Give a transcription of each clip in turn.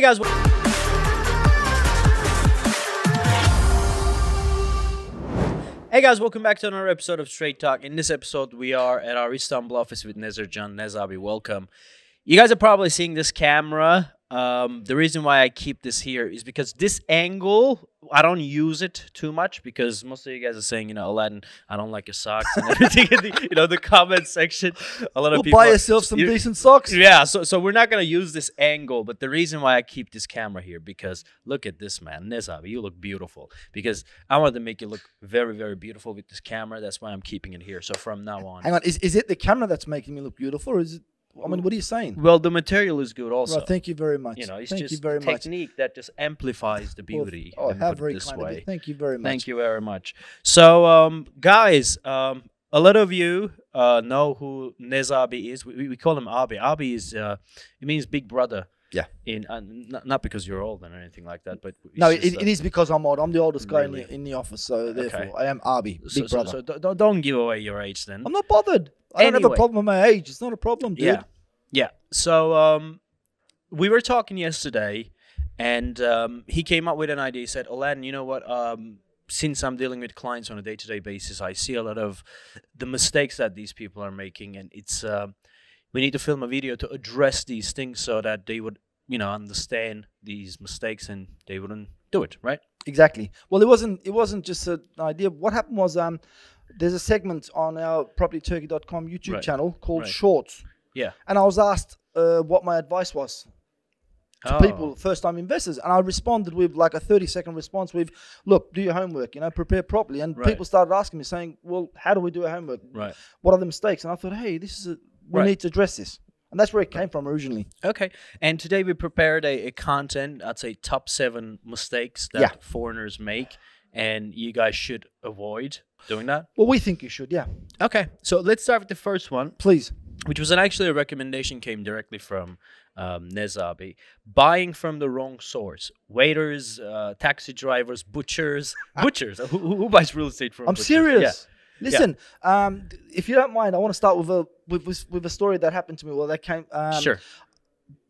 Hey guys. Hey guys, welcome back to another episode of Straight Talk. In this episode, we are at our Istanbul office with Nezarjan Nezabi. Welcome. You guys are probably seeing this camera. Um, the reason why I keep this here is because this angle, I don't use it too much because most of you guys are saying, you know, Aladdin, I don't like your socks and everything. in the, you know, the comment section. A lot of Well, people buy yourself some decent socks. yeah, so so we're not gonna use this angle, but the reason why I keep this camera here because look at this man, Nezabi, you look beautiful. Because I want to make you look very, very beautiful with this camera. That's why I'm keeping it here. So from now on, Hang on, is, is it the camera that's making me look beautiful, or is it? I mean, what are you saying? well, the material is good also. right, thank you very much. you know, it's thank just you very much. technique that just amplifies the Well, beauty. oh, how very this kind of you. Thank you very much. Thank you very much. So, um, guys, um, a lot of you uh, know who Nezabi is. We, we call him Abi. Abi is uh, it means big brother. Yeah. In uh, not, not because you're old or anything like that, but No, it, uh, it is because I'm old. I'm the oldest guy in the, in the office, so therefore Okay. I am Abi, big So, so, brother. so don't- don't, don't give away your age then. I'm not bothered. I don't have a problem with my age. It's not a problem, dude. Yeah. Yeah. So um, we were talking yesterday, and um, he came up with an idea. He said, Aladdin, you know what? Um, since I'm dealing with clients on a day to day basis, I see a lot of the mistakes that these people are making, and it's um, we need to film a video to address these things so that they would, you know, understand these mistakes and they wouldn't do it, right? Exactly. Well, it wasn't. It wasn't just an idea. What happened was, um, there's a segment on our propertyturkey.com YouTube Right. channel called Right. Shorts, Yeah. and I was asked uh, what my advice was to Oh. people, first time investors. And I responded with like a 30 second response with, look, do your homework, you know, prepare properly. And Right. people started asking me, saying, well, how do we do our homework? Right. What are the mistakes? And I thought, hey, this is a, we Right. need to address this. And that's where it came from originally. Okay. And today we prepared a, a content, I'd say top seven mistakes that Yeah. foreigners make, and you guys should avoid doing that. Well, we think you should, yeah. Okay. So let's start with the first one, Please. which was an, actually a recommendation came directly from um, Nezabi. Buying from the wrong source. Waiters, uh, taxi drivers, butchers. Butchers. who, who buys real estate from I'm butchers? serious. Listen, um, if you don't mind, I want to start with a with, with, a story that happened to me. Well, that came. Um, sure.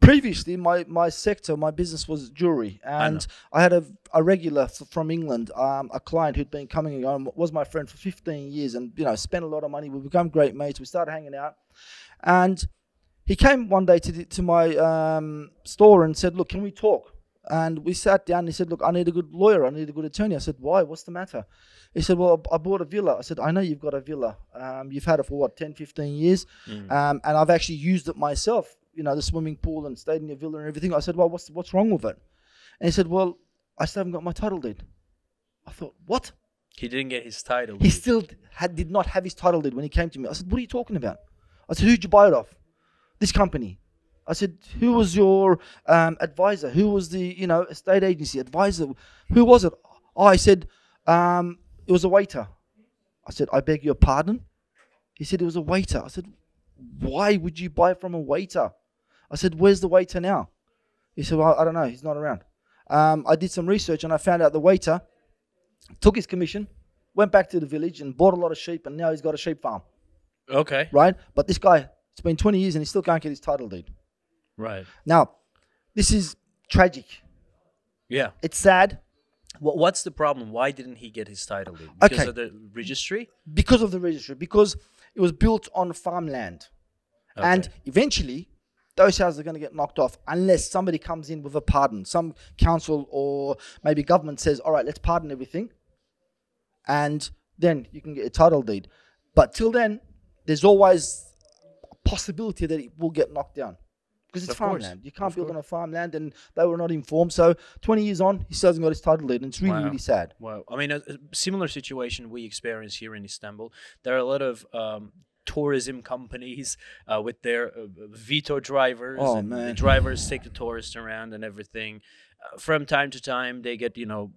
previously my, my sector my business was jewelry and I, had a, a regular f- from england um, a client who'd been coming and going was my friend for 15 years and you know spent a lot of money we become great mates we started hanging out and he came one day to, the, to my um, store and said look can we talk and we sat down and he said look i need a good lawyer i need a good attorney i said why what's the matter he said well i bought a villa i said i know you've got a villa um, you've had it for what 10 15 years Mm. um, and I've actually used it myself. You know, the swimming pool and stayed in your villa and everything. I said, "Well, what's what's wrong with it?" And he said, "Well, I still haven't got my title deed." I thought, "What?" He didn't get his title. He still had did not have his title deed when he came to me. I said, "What are you talking about?" I said, "Who'd you buy it off?" This company. I said, "Who was your um, advisor? Who was the you know estate agency advisor? Who was it?" Oh, I said, um, "It was a waiter." I said, "I beg your pardon." He said, "It was a waiter." I said, "Why would you buy from a waiter?" I said, "Where's the waiter now?" He said, "Well, I don't know. He's not around." Um, I did some research and I found out the waiter took his commission, went back to the village and bought a lot of sheep, and now he's got a sheep farm, Okay. right? But this guy, it's been 20 years and he still can't get his title deed. Right. Now, this is tragic. Yeah. It's sad What, what's the problem? Why didn't he get his title deed? Because Okay. of the registry? because of the registry, because it was built on farmland. And eventually, those houses are going to get knocked off unless somebody comes in with a pardon. Some council or maybe government says, all right, let's pardon everything. And then you can get a title deed. But till then, there's always a possibility that it will get knocked down. Because it's Of course. farmland. You can't Of build course. on a farmland, and they were not informed. So 20 years on, he still hasn't got his title deed, and it's really, Wow. really sad. Well, I mean, a, a similar situation we experience here in Istanbul. There are a lot of um, tourism companies uh, with their uh, Vito drivers. Oh, and The drivers take the tourists around and everything. Uh, from time to time, they get, you know,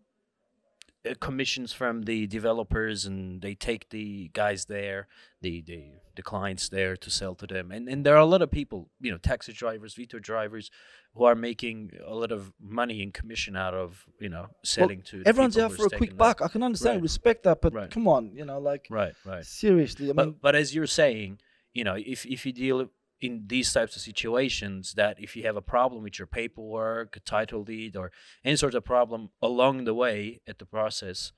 Uh, commissions from the developers and they take the guys there, the, the, the clients there to sell to them. And, and there are a lot of people, you know, taxi drivers, Vito drivers, who are making a lot of money in commission out of, you know, selling to the Everyone's out for a quick buck. I can understand, Right. respect that, but Right. come on, you know, like Right, right. seriously. I mean, But but as you're saying, you know, if if you deal in these types of situations that if you have a problem with your paperwork, a title deed, or any sort of problem along the way at the process,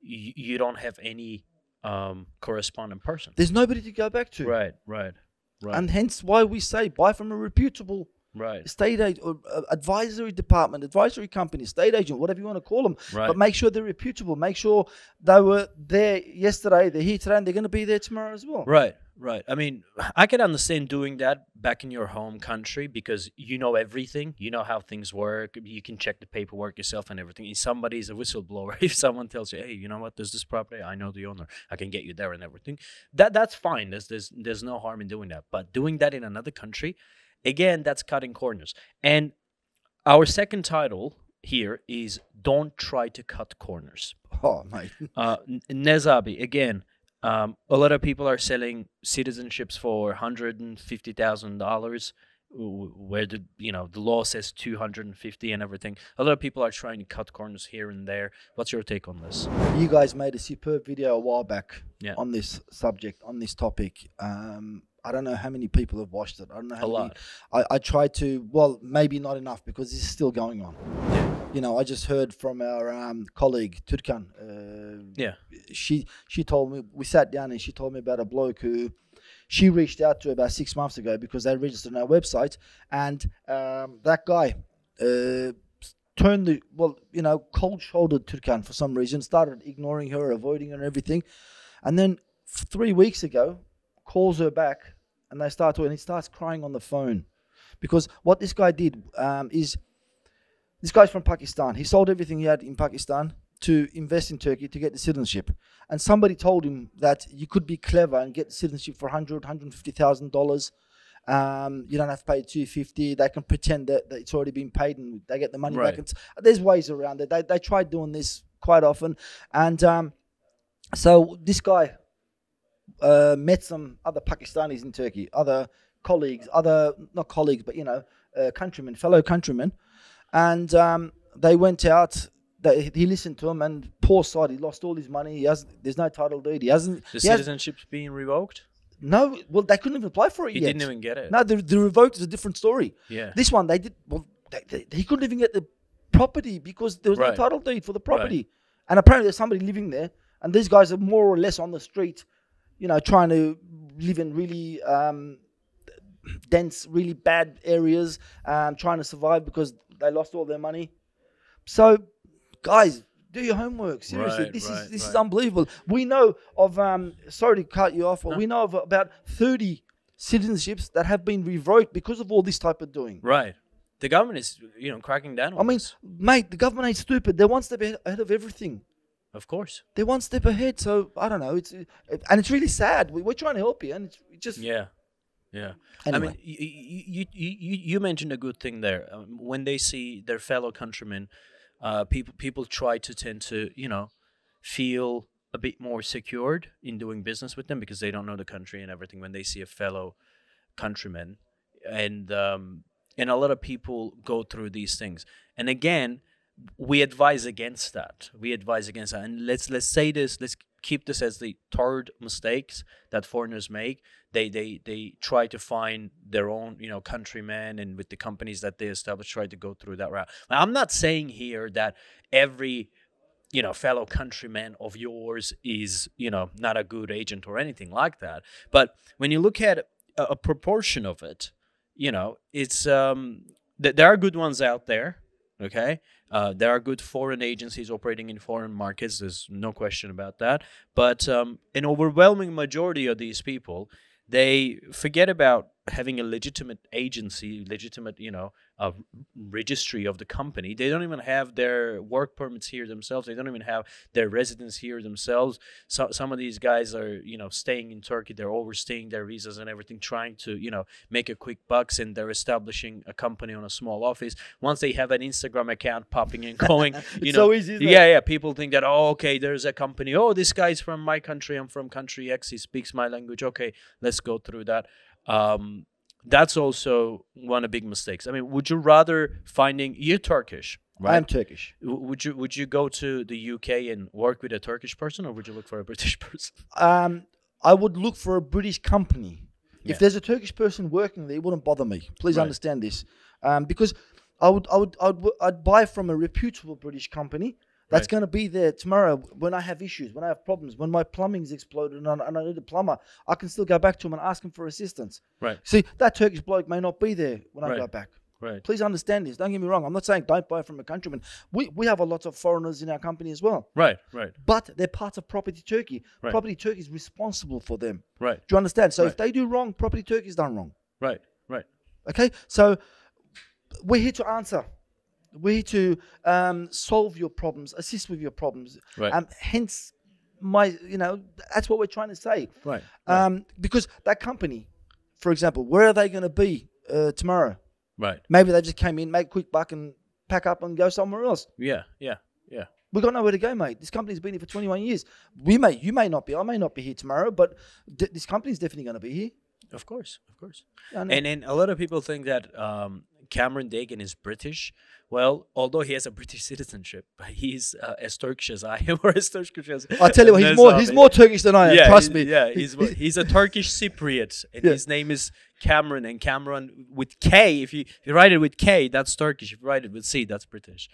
you, you don't have any um, correspondent person. There's nobody to go back to. Right, right, right, And hence why we say buy from a reputable right, estate agent or uh, advisory department, advisory company, estate agent, whatever you want to call them. right. But make sure they're reputable. Make sure they were there yesterday, they're here today, and they're going to be there tomorrow as well. Right, right. I mean, I can understand doing that back in your home country because you know everything. You know how things work. You can check the paperwork yourself and everything. If somebody's a whistleblower, if someone tells you, "Hey, you know what? There's this property. I know the owner. I can get you there and everything." That that's fine. There's there's there's no harm in doing that. But doing that in another country, again, that's cutting corners. And our second title here is "Don't try to cut corners." Oh, my. Uh, Nezabi again. Um, a lot of people are selling citizenships for hundred and fifty thousand dollars, where the you know the law says two hundred and fifty and everything. A lot of people are trying to cut corners here and there. What's your take on this? You guys made a superb video a while back Yeah. on this subject, on this topic. Um, I don't know how many people have watched it. I don't know how A many. lot. I, I tried to, well, maybe not enough because this is still going on. Yeah. You know, I just heard from our um, colleague Turkan. Uh, Yeah. She she told me we sat down and she told me about a bloke who she reached out to about six months ago because they registered on our website, and um, that guy uh, turned the well, you know, cold-shouldered Turkan for some reason, started ignoring her, avoiding her, and everything, and then three weeks ago calls her back, and they start talking. And he starts crying on the phone because what this guy did um, is this guy's from Pakistan. He sold everything he had in Pakistan to invest in Turkey to get the citizenship. And somebody told him that you could be clever and get the citizenship for 100, 150,000 dollars. Um, you don't have to pay 250. They can pretend that, that it's already been paid and they get the money Right. back. There's ways around it. They, they tried doing this quite often. And um, so this guy uh, met some other Pakistanis in Turkey, other colleagues, other, not colleagues, but, you know, uh, countrymen, fellow countrymen. And um, they went out. They, he listened to him, and poor sod, he lost all his money. He has there's no title deed. He hasn't. The he has- citizenship's being revoked. no, well, they couldn't even apply for it He yet. didn't even get it. No, the, the revoked is a different story. Yeah. This one, they did. Well, they, they, he couldn't even get the property because there was Right. no title deed for the property, and apparently there's somebody living there, and these guys are more or less on the street, you know, trying to live in really um, dense, really bad areas, um, trying to survive because they lost all their money. So, guys. Do your homework. Seriously, Right, this right, is this is unbelievable. We know of um. Sorry to cut you off, but No. we know of about thirty citizenships that have been revoked because of all this type of doing. Right. The government is you know cracking down. On I mean, this. mate, the government ain't stupid. They're one step ahead ahead of everything. of course. They're one step ahead. So I don't know. It's and it's really sad. We, we're trying to help you, and it's just Yeah. Yeah. Anyway. I mean, you, you, you, you, mentioned a good thing there. Um, when they see their fellow countrymen, uh, people people try to tend to you know feel a bit more secured in doing business with them because they don't know the country and everything. When they see a fellow countryman, and um, and a lot of people go through these things. And again, we advise against that. We advise against that. And let's let's say this. Let's keep this as the third mistakes that foreigners make. They they they try to find their own you know countrymen, and with the companies that they establish, try to go through that route. Now, I'm not saying here that every you know fellow countryman of yours is you know not a good agent or anything like that but when you look at a, a proportion of it you know it's um th- there are good ones out there okay uh, there are good foreign agencies operating in foreign markets there's no question about that. But um, an overwhelming majority of these people they forget about having a legitimate agency legitimate you know uh, registry of the company. They don't even have their work permits here themselves. They don't even have their residence here themselves. So, some of these guys are you know staying in turkey. They're overstaying their visas and everything trying to you know make a quick bucks and they're establishing a company on a small office. Once they have an instagram account popping and going you know so easy, yeah yeah people think that oh okay there's a company. Oh this guy's from my country. I'm from country x. He speaks my language. Okay let's go through that um that's also one of the big mistakes i mean would you rather finding you're turkish right I'm Turkish. W- Would you would you go to the UK and work with a Turkish person, or would you look for a British person? Um, I would look for a British company Yeah. If there's a Turkish person working there, it wouldn't bother me. Please Right. understand this, um, because I would, I would, I'd, I'd buy from a reputable British company that's Right. going to be there tomorrow when I have issues, when I have problems, when my plumbing's exploded and I, and I need a plumber. I can still go back to him and ask him for assistance. Right. See, that Turkish bloke may not be there when I go back. Right. Please understand this. Don't get me wrong. I'm not saying don't buy from a countryman. We, we have a lot of foreigners in our company as well. Right. Right. But they're part of Property Turkey. Right. Property Turkey is responsible for them. Right. Do you understand? So if they do wrong, Property Turkey's done wrong. Right. Right. Okay? So we're here to answer. We're to um, solve your problems, assist with your problems. Right. Um, hence, my, you know, that's what we're trying to say. Right. Um, because that company, for example, where are they going to be uh, tomorrow? Right. Maybe they just came in, make a quick buck, and pack up and go somewhere else. Yeah. Yeah. Yeah. We've got nowhere to go, mate. This company's been here for 21 years. We may, you may not be, I may not be here tomorrow, but d- this company's definitely going to be here. Of course. Of course. I. And and a lot of people think that um, Cameron Dagan is British. Well, although he has a British citizenship, he's uh, as Turkish as I am, or as Turkish as I tell you what, he's more, he's more Turkish than I am. yeah, trust me. Yeah, he's he's a Turkish Cypriot, and Yeah. his name is Cameron. And Cameron with K. If you if you write it with K, that's Turkish. If you write it with C, that's British.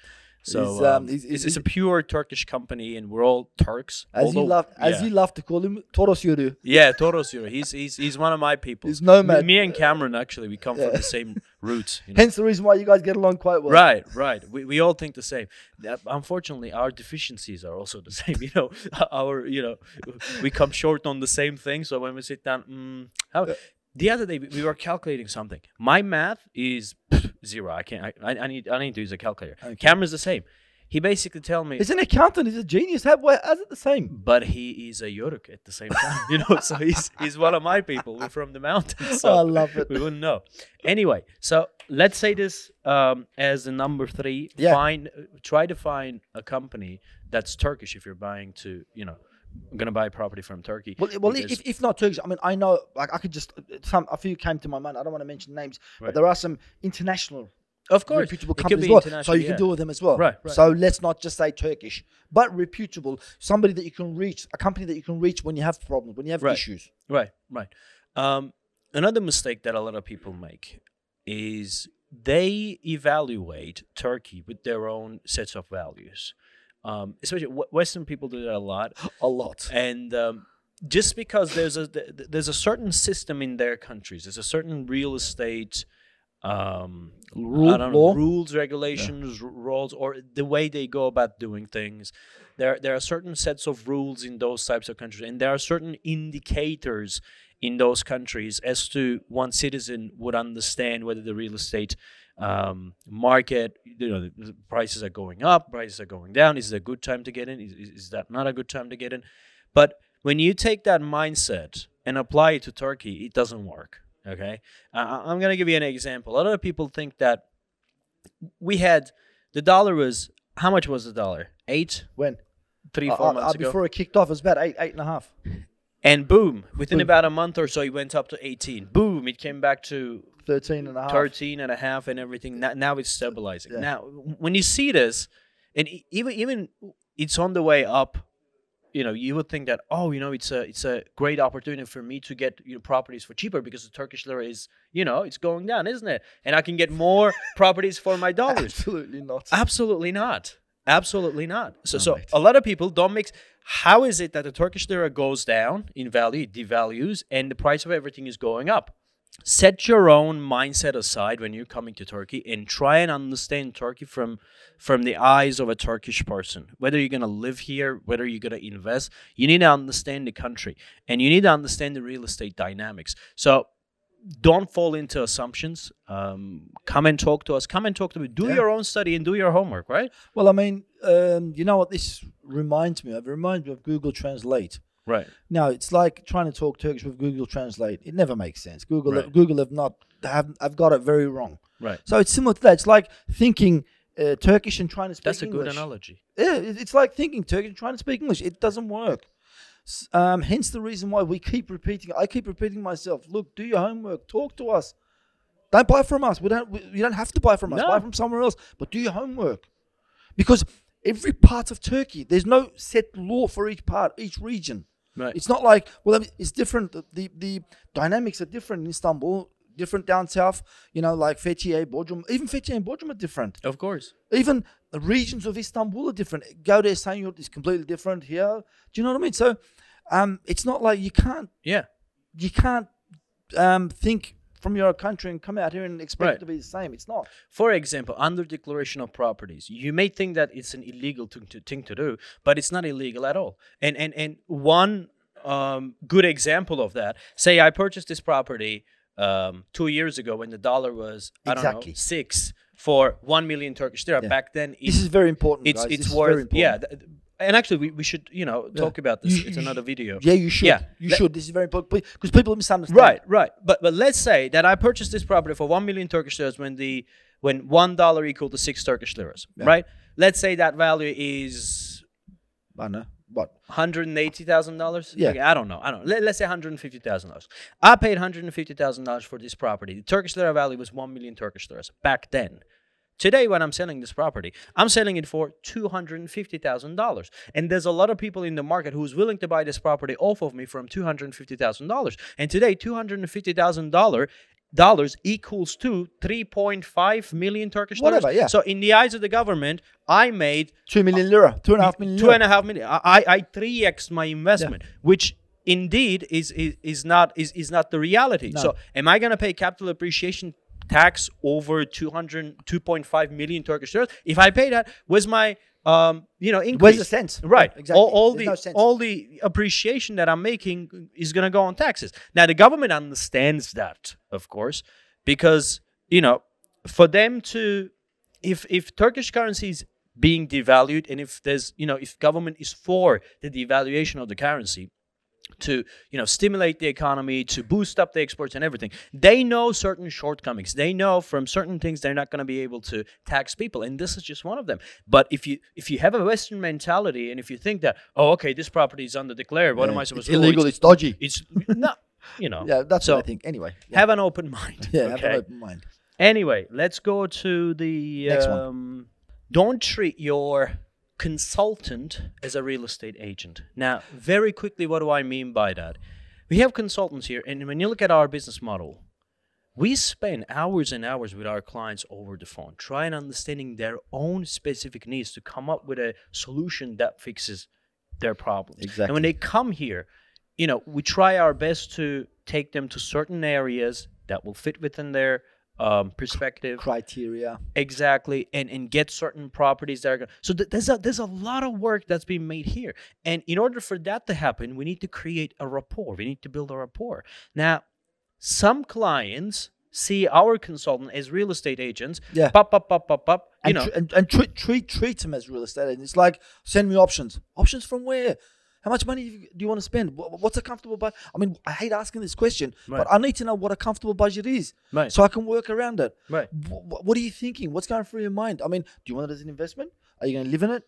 So He's, um, um, he's- it's, he's- it's a pure Turkish company, and we're all Turks. As you love, as you love to call him, Toros Yoruk. Yeah, Toros Yoruk. He's he's he's one of my people. He's nomad. Me, me and Cameron actually, we come Yeah. from the same roots. You know? Hence the reason why you guys get along quite well. Right, right. We, we all think the same. Unfortunately, our deficiencies are also the same. You know, our you know, we come short on the same thing. So when we sit down, mm, how? The other day we- we were calculating something. My math is zero. I can't. I, I need I need to use a calculator. Okay. Cameron's the same. He basically tell me, He's an accountant. He's a genius. How, why, how's it the same? but he is a Yoruk at the same time. You know, so he's he's one of my people. We're from the mountains. So I love it. we wouldn't know. Anyway, so let's say this um, as a number three. Yeah. Find, try to find a company that's Turkish if you're buying to, you know, gonna buy property from Turkey. Well, well, if, if not Turkish, I mean, I know, like, I could just some a few came to my mind. I don't want to mention names, Right. but there are some international of course, reputable companies as well, so you can deal with them as well. Right, right. So let's not just say Turkish, but reputable, somebody that you can reach, a company that you can reach when you have problems, when you have Right. issues. Right, right. Um, another mistake that a lot of people make is they evaluate Turkey with their own sets of values. Um, especially w- Western people do that a lot. A lot. and um, just because there's a th- th- there's a certain system in their countries, there's a certain real estate um, Rule- know, rules, regulations, r- rules, or the way they go about doing things. There there are certain sets of rules in those types of countries, and there are certain indicators in those countries as to one citizen would understand whether the real estate um, market, you know, prices are going up, prices are going down. Is it a good time to get in? Is, is, that not a good time to get in? But when you take that mindset and apply it to Turkey, it doesn't work. Okay, uh, I'm gonna give you an example. A lot of people think that we had the dollar was how much was the dollar? Eight, When? three, Uh, four uh, months uh, ago, before it kicked off, it was about eight, eight and a half. And boom, within Boom. about a month or so, it went up to 18. Boom, it came back to 13 and a half. 13 and a half and everything. Now, now it's stabilizing. Yeah. Now, when you see this, and even even it's on the way up, you know, you would think that oh, you know, it's a it's a great opportunity for me to get you know properties for cheaper because the Turkish lira is you know it's going down, isn't it? And I can get more properties for my dollars. Absolutely not. Absolutely not. Absolutely not. So, so mate. a lot of people don't mix. How is it that the Turkish lira goes down in value, it devalues, and the price of everything is going up? Set your own mindset aside when you're coming to Turkey and try and understand Turkey from from the eyes of a Turkish person. Whether you're gonna live here, whether you're gonna invest, you need to understand the country and you need to understand the real estate dynamics. So don't fall into assumptions. Um, come and talk to us. Come and talk to me. Do Yeah. your own study and do your homework, right? Well, I mean, um, you know what this reminds me of? It reminds me of Google Translate. Right. Now it's like trying to talk Turkish with Google Translate. It never makes sense. Google, Right. Google have not have I've got it very wrong. Right. So it's similar to that. It's like thinking uh, Turkish and trying to speak That's a English. good analogy. Yeah, it's like thinking Turkish and trying to speak English. It doesn't work. Um, hence the reason why we keep repeating. I keep repeating myself. Look, do your homework. Talk to us. Don't buy from us. We don't. We, you don't have to buy from us. No. Buy from somewhere else. But do your homework, because every part of Turkey, there's no set law for each part, each region. Right. It's not like well, it's different. The, the dynamics are different in Istanbul, different down south. You know, like Fethiye, Bodrum, even Fethiye and Bodrum are different. Of course. Even regions of Istanbul are different. Go to Esenyurt is completely different here. Do you know what I mean? So, um, it's not like you can't Yeah. you can't um think from your country and come out here and expect Right. it to be the same. It's not. For example, under declaration of properties, you may think that it's an illegal thing to, thing to do, but it's not illegal at all. And and and one um, good example of that, say I purchased this property um, two years ago when the dollar was I don't know six for one million Turkish lira. Yeah. Back then, it, This is very important. it's guys. it's This worth yeah. th- and actually, we, we should you know Yeah. talk about this. You- it's you- another video. Yeah, you should. Yeah. You Let- should. This is very important because people misunderstand. Right, right. But but let's say that I purchased this property for one million Turkish liras when the when one dollar equal to six Turkish liras. Yeah. Right. Let's say that value is I don't know. What? hundred and eighty thousand dollars. Yeah. I don't know. I don't. know. Let, let's say hundred and fifty thousand dollars. I paid hundred and fifty thousand dollars for this property. The Turkish lira value was one million Turkish liras back then. Today, when I'm selling this property, I'm selling it for two hundred and fifty thousand dollars, and there's a lot of people in the market who's willing to buy this property off of me from two hundred and fifty thousand dollars. And today, two hundred and fifty thousand dollar equals to three point five million Turkish. Whatever, yeah. So, in the eyes of the government, I made Two million lira. Two and a half million. two lira. and a half. I I- I three x my investment, which indeed is, is is not is is not the reality. No. So am I gonna pay capital appreciation tax over 200 2.5 million Turkish liras? If I pay that, where's my um you know increase? Where's the sense? Right. Yeah, exactly. All, all the no all the appreciation that I'm making is going to go on taxes. Now the government understands that, of course, because you know, for them to if if Turkish currency is being devalued and if there's you know if government is for the devaluation of the currency to you know stimulate the economy to boost up the exports and everything they know certain shortcomings they know from certain things they're not going to be able to tax people and this is just one of them but if you if you have a western mentality and if you think that oh okay this property is undeclared what am i supposed to do? Oh, illegal. it's, It's dodgy. it's not you know Yeah, that's so what I think. Anyway. Yeah. have an open mind yeah, okay have an open mind. Anyway, let's go to the Next one. um, Don't treat your consultant as a real estate agent. Now, very quickly, what do I mean by that? We have consultants here, and when you look at our business model, we spend hours and hours with our clients over the phone, trying understanding their own specific needs to come up with a solution that fixes their problems. Exactly. And when they come here, you know, we try our best to take them to certain areas that will fit within their um, perspective Criteria. exactly and and get certain properties that are going so th- there's a there's a lot of work that's being made here and in order for that to happen we need to create a rapport we need to build a rapport now some clients see our consultant as real estate agents Yeah. pop pop pop pop pop you And, know tr- and, and treat, treat, treat them as real estate agents. It's like, send me options. Options from where? How much money do you want to spend? What's a comfortable budget? I mean, I hate asking this question, Right. but I need to know what a comfortable budget is Right. so I can work around it. right Wh- wh- what are you thinking? What's going through your mind? I mean, do you want it as an investment? Are you going to live in it?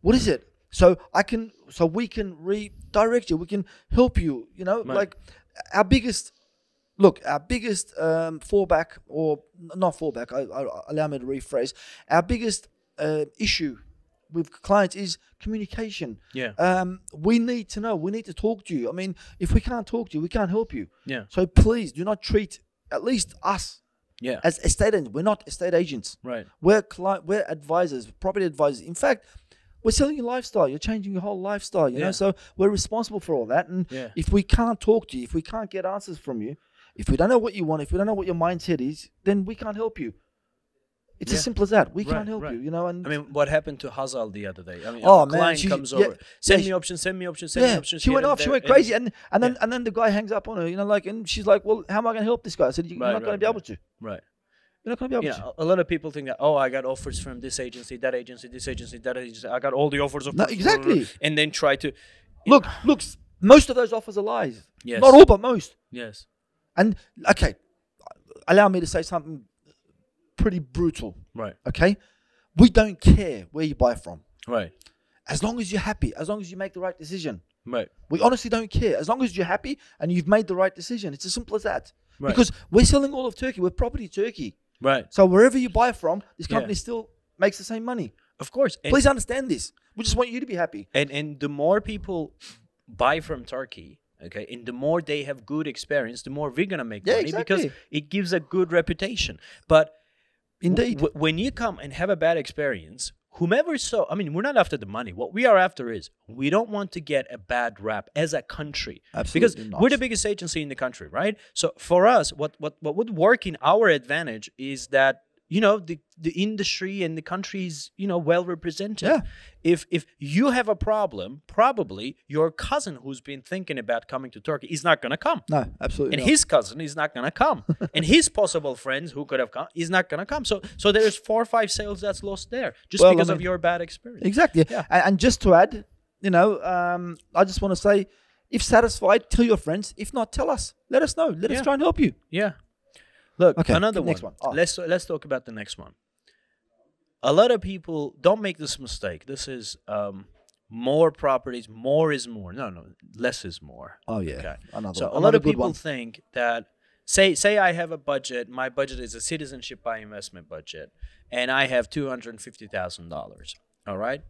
What is it? So I can, so we can redirect you. We can help you. You know, Right. like our biggest, look, our biggest um, fallback, or not fallback. I, I, allow me to rephrase. Our biggest uh, issue with clients is communication. yeah Um, we need to know. We need to talk to you. I mean, if we can't talk to you, we can't help you. yeah So please do not treat at least us yeah as estate agents. We're not estate agents. right We're client. We're advisors, property advisors. In fact, we're selling your lifestyle. You're changing your whole lifestyle. You Yeah. know, so we're responsible for all that. And Yeah. if we can't talk to you, if we can't get answers from you, if we don't know what you want, if we don't know what your mindset is, then we can't help you. It's Yeah. as simple as that. We Right, can't help right. you. You know, and I mean, what happened to Hazal the other day? I mean, Oh, a man, client she- comes yeah, over, send yeah, me options, send me options, send me options. she went off. She went crazy, and and then Yeah. and then the guy hangs up on her. You know, like, and she's like, "Well, how am I going to help this guy?" I said, "You're Right, not going to be able to. Right. You're not going to be able to." a lot of people think that, oh, I got offers from this agency, that agency, this agency, that agency. I got all the offers of No, mm, exactly. and then try to Look, look. Most of those offers are lies. Yes. Not all, but most. yes, And okay, allow me to say something pretty brutal. right, Okay, we don't care where you buy from, right, as long as you're happy, as long as you make the right decision. right, We honestly don't care as long as you're happy and you've made the right decision. It's as simple as that. Right. Because we're selling all of Turkey. We're property Turkey. right. So wherever you buy from, this Yeah. company still makes the same money. Of course. And, Please understand this. We just want you to be happy. and and the more people buy from Turkey. Okay, and the more they have good experience, the more we're gonna make Yeah, money because it gives a good reputation. But Indeed. w- when you come and have a bad experience, whomever so I mean, we're not after the money. What we are after is we don't want to get a bad rap as a country. Absolutely because Absolutely we're the biggest agency in the country, right? So for us, what what what would work in our advantage is that you know the the industry and the country is you know well represented. Yeah. If if you have a problem, probably your cousin who's been thinking about coming to Turkey is not gonna come. No, absolutely. And not. his cousin is not gonna come, and his possible friends who could have come is not gonna come. So, so there's four or five sales that's lost there just Well, I because of your bad experience. Exactly. Yeah. And, and just to add, you know, um, I just want to say, if satisfied, tell your friends. If not, tell us. Let us know. Let Yeah. us try and help you. Yeah. Look, Okay, another one. one. Oh. Let's let's talk about the next one. A lot of people don't make this mistake. This is um, more properties. More is more. No, no, less is more. Oh yeah. Okay. Another So one. a lot of people one. think that say say I have a budget. My budget is a citizenship by investment budget, and I have two hundred fifty thousand dollars. All right.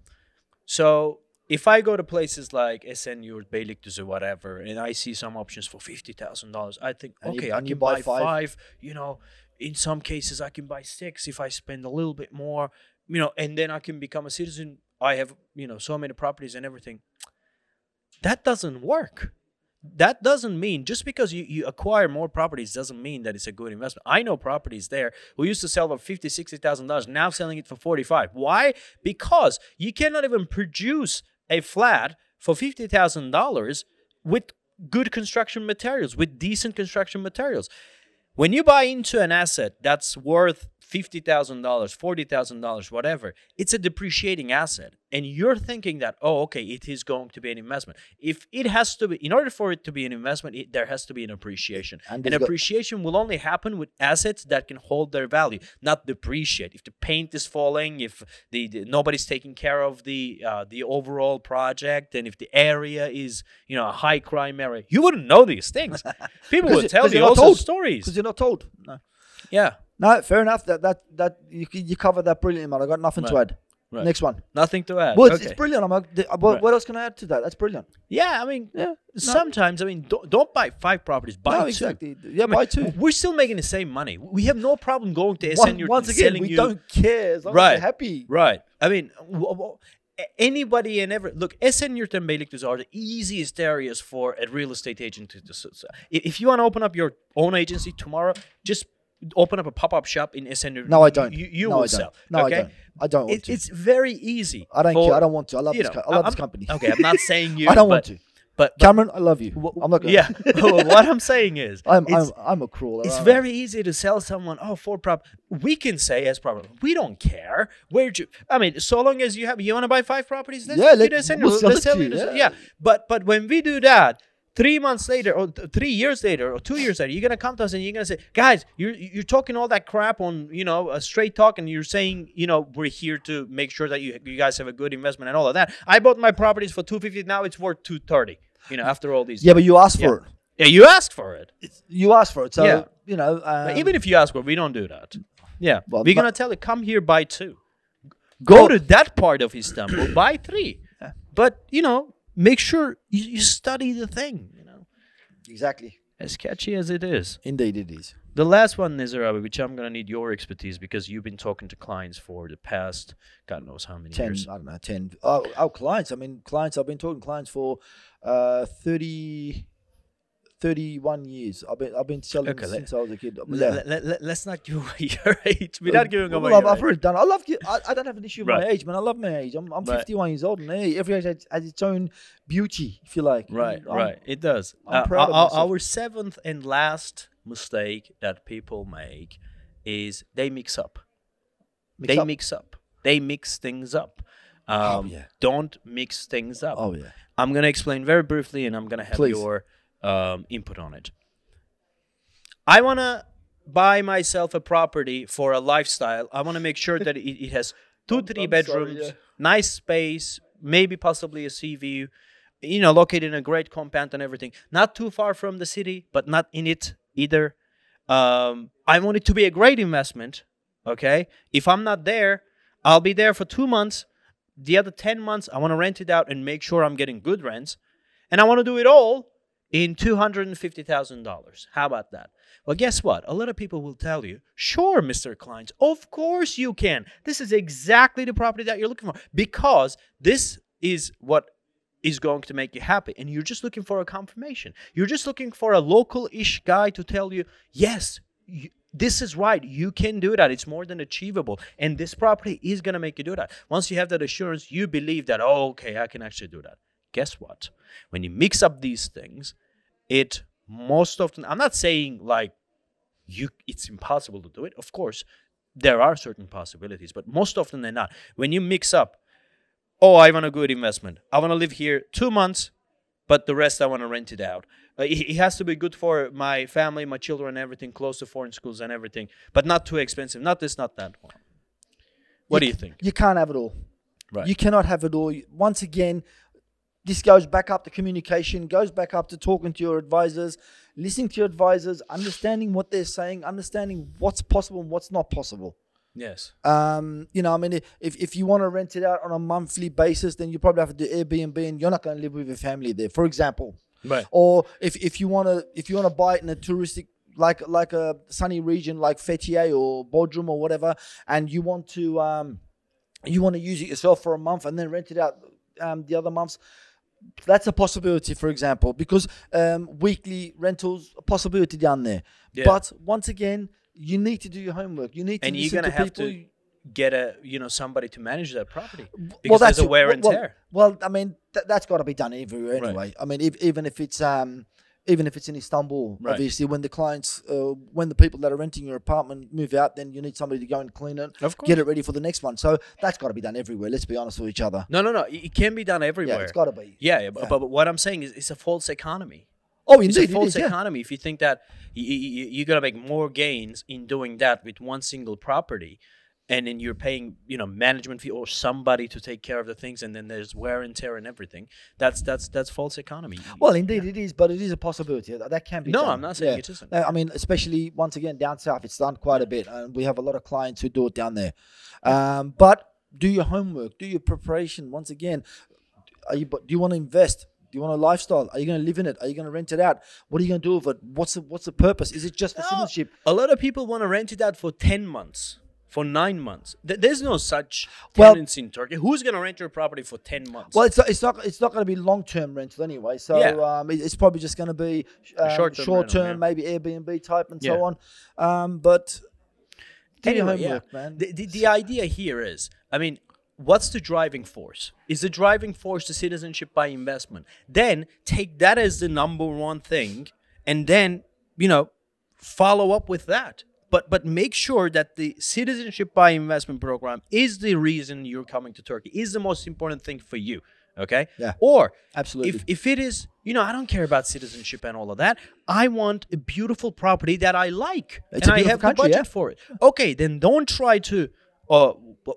So if I go to places like Esenyurt or Beylikdüzü, whatever, and I see some options for fifty thousand dollars, I think And you- okay, I can buy buy five. five. You know, in some cases I can buy six if I spend a little bit more. You know, and then I can become a citizen. I have you know so many properties and everything. That doesn't work that doesn't mean just because you, you acquire more properties doesn't mean that it's a good investment. I know properties there who used to sell for fifty, sixty thousand dollars, now selling it for forty five. Why? Because you cannot even produce a flat for fifty thousand dollars with good construction materials, with decent construction materials. When you buy into an asset that's worth fifty thousand dollars, forty thousand dollars, whatever, it's a depreciating asset, and you're thinking that oh, okay, it is going to be an investment. If it has to be, in order for it to be an investment, it, there has to be an appreciation, And got- appreciation will only happen with assets that can hold their value, not depreciate. If the paint is falling, if the, the nobody's taking care of the uh, the overall project, and if the area is you know a high crime area, you wouldn't know these things. People would tell you you're all not sorts of told. stories. Because you're not told. No. Yeah. No, fair enough. That that that you you covered that brilliantly, man. I got nothing to add. Right. Next one. Nothing to add. Well, it's, okay. it's brilliant. I'm uh, like, uh, what, Right. what else can I add to that? That's brilliant. yeah, I mean, Yeah. sometimes I mean, don't, don't buy five properties. Buy no, two. exactly. Yeah, I mean, buy two. We're still making the same money. We have no problem going to SN. You're once again, we you. don't care as long as Right. you're happy. Right. I mean, w- w- a- anybody and ever look. Esenyurt and Beylikdüzü are the easiest areas for a real estate agent to. to s- s- if if you want to open up your own agency tomorrow, just open up a pop up shop in Esenyurt. No, I don't. You, you no, will I don't. sell. No, okay? I don't. I don't want It, to. it's very easy. I don't for- care. I don't want to. I love this. know, co- I love I'm- this company. Okay, I'm not saying you. I don't but, want to. But, but Cameron, I love you. w- I'm not gonna. yeah. what I'm saying is, I'm, I'm, I'm a crawler. it's I? very easy to sell someone. Oh, for prop. We can say as property, we don't care. Where'd you? I mean, so long as you have, you want to buy five properties. Let's Yeah, let- send- we'll sell let's sell you yeah. yeah. But but when we do that. Three months later, or th- three years later, or two years later, you're gonna come to us and you're gonna say, "Guys, you're you're talking all that crap on you know a straight talk, and you're saying you know we're here to make sure that you you guys have a good investment and all of that." I bought my properties for two fifty. Now it's worth two thirty. You know, after all these. Yeah, but you asked Yeah. for it. yeah, you asked for it. You asked for it. So, Yeah. you know. Um, But even if you ask for it, we don't do that. Yeah, Well, we're gonna tell you, come here, buy two. Go to that part of Istanbul, buy three. But you know, make sure you, you study the thing. You know, Exactly. as catchy as it is. Indeed, it is. The last one, Nizarabi, which I'm gonna need your expertise because you've been talking to clients for the past God knows how many 10, years. I don't know, 10. Oh, our clients, I mean, clients, I've been talking to clients for uh, 30, 31 years. I've been, I've been selling Okay, let- since I was a kid. Let, Yeah. let, let, let's not give away your age without giving Well, away your I've age. already done. I love. I, I don't have an issue with my age, man. I love my age. I'm, I'm Right. 51 years old, and hey, every age has, has its own beauty, if you like. Right, I'm- right. It does. I'm Uh, proud of our, our seventh and last mistake that people make is they mix up. Mix they up. mix up. They mix things up. Um, Oh, yeah. Don't mix things up. Oh yeah. I'm gonna explain very briefly, and I'm gonna have Please. your um, input on it. I wanna buy myself a property for a lifestyle. I wanna make sure that it, it has 2 three I'm sorry, bedrooms, yeah. nice space, maybe possibly a sea view. You know, located in a great compound and everything. Not too far from the city, but not in it either. Um, I want it to be a great investment. Okay, if I'm not there, I'll be there for two months. The other ten months, I want to rent it out and make sure I'm getting good rents. and I want to do it all in $250,000. How about that? Well, guess what? A lot of people will tell you, sure, Mr. Kleins, of course you can. This is exactly the property that you're looking for because this is what is going to make you happy. And you're just looking for a confirmation. You're just looking for a local ish guy to tell you, yes, you, this is right. You can do that. It's more than achievable. And this property is going to make you do that. Once you have that assurance, you believe that, oh, okay, I can actually do that. Guess what? When you mix up these things, it most often, I'm not saying like you, it's impossible to do it. Of course, there are certain possibilities, but most often they're not, when you mix up, oh, I want a good investment. I want to live here two months, but the rest I want to rent it out. Uh, it, it has to be good for my family, my children, everything, close to foreign schools and everything, but not too expensive. Not this, not that. What do you think? You can't have it all. Right. You cannot have it all. Once again, this goes back up to communication, goes back up to talking to your advisors, listening to your advisors, understanding what they're saying, understanding what's possible and what's not possible. Yes. Um, you know, I mean, if, if you want to rent it out on a monthly basis, then you probably have to do Airbnb, and you're not going to live with your family there, for example. Right. Or if, if you want to if you want to buy it in a touristic like like a sunny region like Fethiye or Bodrum or whatever, and you want to um, you want to use it yourself for a month and then rent it out um, the other months. That's a possibility, for example, because um, weekly rentals a possibility down there. Yeah. But once again, you need to do your homework. You need to And you're gonna to have people. to get a you know somebody to manage that property because well, there's a wear and well, tear. Well, I mean, th- that's got to be done everywhere Right. anyway. I mean, if, even if it's um, even if it's in Istanbul, Right. obviously, when the clients, uh, when the people that are renting your apartment move out, then you need somebody to go and clean it, get it ready for the next one. So that's got to be done everywhere. Let's be honest with each other. No, no, no. It it can be done everywhere. Yeah, it's got to be. Yeah, yeah, but, but, what I'm saying is it's a false economy. Oh, It's indeed, a it false is, yeah. economy if you think that y- y- y- you're gonna make more gains in doing that with one single property, and then you're paying you know management fee or somebody to take care of the things, and then there's wear and tear and everything. That's that's that's false economy. Well, indeed, it is, but it is a possibility that that can be. No, done. I'm not saying Yeah. it isn't. No, I mean, especially once again down south, it's done quite a bit, and we have a lot of clients who do it down there. Um, but do your homework, do your preparation. Once again, are you? Do you want to invest? Do you want a lifestyle? Are you going to live in it? Are you going to rent it out? What are you going to do with it? What's the What's the purpose? Is it just for No. citizenship? A lot of people want to rent it out for ten months. For nine months, Th- there's no such Well- in Turkey. Who's gonna rent your property for ten months? Well, it's not. It's not. It's not going to be long term rental anyway. So Yeah. um, it's probably just going to be um, short-term short term, maybe Airbnb type and Yeah. so on. Um, but do your Anyway, yeah. man. The, the, the idea here is, I mean, what's the driving force? Is the driving force the citizenship by investment? Then take that as the number one thing, and then you know follow up with that. But but make sure that the citizenship by investment program is the reason you're coming to Turkey. Is the most important thing for you. Okay. Yeah. Or Absolutely. if if it is, you know, I don't care about citizenship and all of that. I want a beautiful property that I like, It's and a I have country, the budget yeah. for it. Okay, then don't try to. Uh,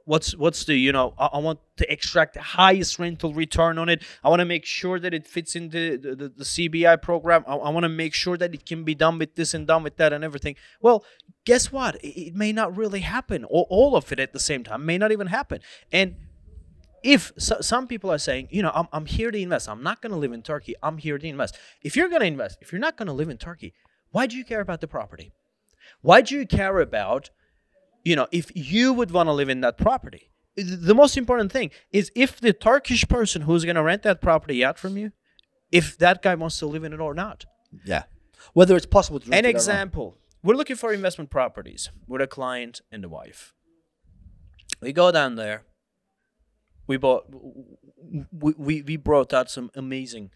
what's what's the you know? I, I want to extract the highest rental return on it. I want to make sure that it fits into the, the, the CBI program. I, I want to make sure that it can be done with this and done with that and everything. Well, guess what? It, it may not really happen, or all of it at the same time may not even happen. And if so, some people are saying, you know, I'm, I'm here to invest. I'm not going to live in Turkey. I'm here to invest. If you're going to invest, if you're not going to live in Turkey, why do you care about the property? Why do you care about, you know, if you would want to live in that property? The most important thing is if the Turkish person who's going to rent that property out from you, if that guy wants to live in it or not. yeah. Whether it's possible to An example we're looking for investment properties with a client and the wife. We go down there. We bought, we, we, we brought out some amazing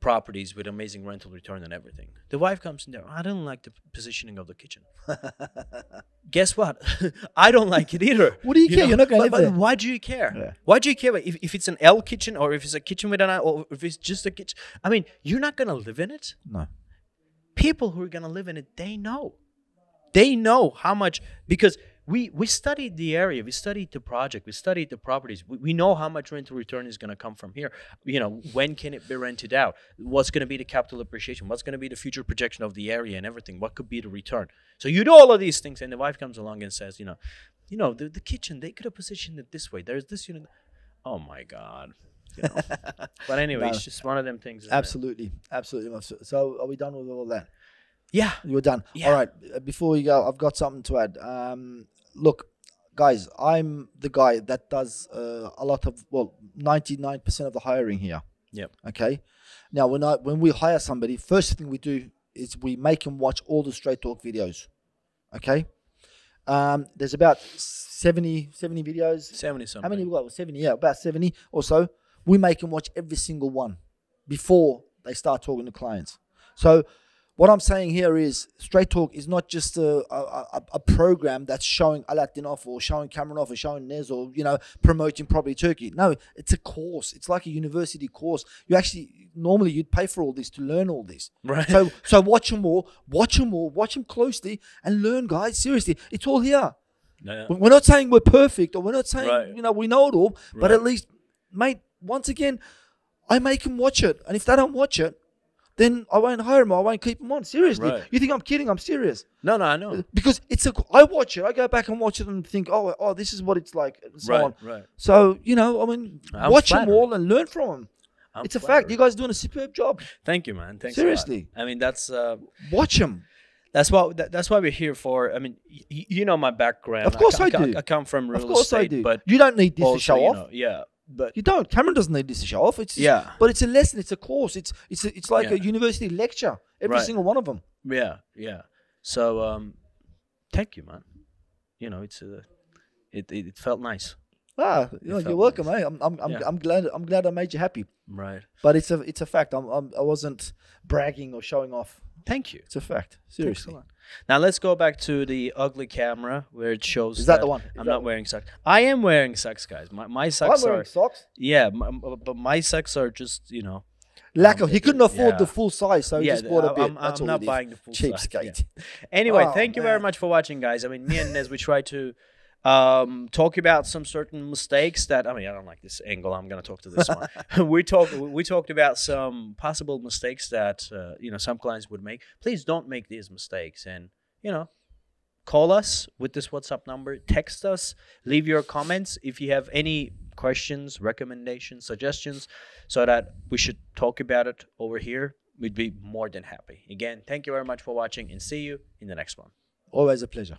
properties with amazing rental return and everything. The wife comes in there. I don't like the positioning of the kitchen. Guess what? I don't like it either. What do you care? You're not gonna live there. Why do you care? Yeah. Why do you care if, if it's an L kitchen or if it's a kitchen with an I or if it's just a kitchen? I mean, you're not gonna live in it No. people who are going to live in it they know they know how much because we we studied the area we studied the project we studied the properties we, we know how much rental return is going to come from here you know when can it be rented out what's going to be the capital appreciation what's going to be the future projection of the area and everything what could be the return so you do all of these things and the wife comes along and says you know you know the, the kitchen they could have positioned it this way there's this unit oh my god You know? but anyway, No. it's just one of them things. isn't it? Absolutely, absolutely. So- are we done with all that? Yeah. You're done. Yeah. All right. Before you go, I've got something to add. Um, look, guys, I'm the guy that does uh, a lot of well, 99% of the hiring here. Yep. Okay. Now, when I when we hire somebody, first thing we do is we make them watch all the straight talk videos. Okay. Um, there's about 70, 70 videos. Seventy something. How many we got? 70, yeah, about 70 or so. We make them watch every single one before they start talking to clients. So, what I'm saying here is Straight Talk is not just a, a, a, program that's showing Aladdin off or showing Cameron off or showing Nez or, you know, promoting Property Turkey. No, it's a course. It's like a university course. You actually, normally you'd pay for all this to learn all this. Right. So, so watch them all, watch them all, watch them closely and learn, guys. Seriously, it's all here. Yeah. We're not saying we're perfect or we're not saying, Right. you know, we know it all, but Right. at least, mate, once again, I make them watch it. And if they don't watch it, then I won't hire them. I won't keep them on. Seriously. Right. You think I'm kidding? I'm serious. No, no, I know. Because it's a, I watch it. I go back and watch it and think, oh, oh, this is what it's like. And so Right, on. right. So, you know, I mean, I'm watch them all and learn from them. I'm it's a fact. You guys are doing a superb job. Thank you, man. Thanks. Seriously. I mean, that's uh, Watch them. that's what that, that's why we're here for. I mean, y- you know my background. Of course co- I do. I come from real Of course estate, I do. but you don't need this also, to show off. know, yeah, but You don't. Cameron doesn't need this to show off. It's Yeah. but it's a lesson. It's a course. It's it's a, it's like a university lecture. Every Right. single one of them. yeah, yeah. So, um, thank you, man. You know, it's a, it, it it felt nice, Ah, you know, you're welcome, eh? I'm I'm I'm, Yeah. I'm glad I'm glad I made you happy. right? But it's a it's a fact. I'm, I'm I wasn't bragging or showing off. Thank you. It's a fact. Seriously. Now let's go back to the ugly camera where it shows. Is that the one? Is I'm not one? wearing socks. I am wearing socks, guys. My my I'm socks wearing are socks. yeah, m- m- but my socks are just you know. Lack Um, of he couldn't afford yeah. the full size, so he yeah, just bought a bit. I'm, I'm not buying the full size, yeah. Cheapskate. Anyway, Oh, thank you very much for watching, guys. I mean, me and Nez, we try to um, talk about some certain mistakes that I mean, I don't like this angle. I'm gonna talk to this one. we talked we talked about some possible mistakes that uh, you know some clients would make. Please don't make these mistakes, and you know, call us with this WhatsApp number, text us, leave your comments if you have any questions, recommendations, suggestions, so that we should talk about it over here. We'd be more than happy. Again, thank you very much for watching and see you in the next one. Always a pleasure.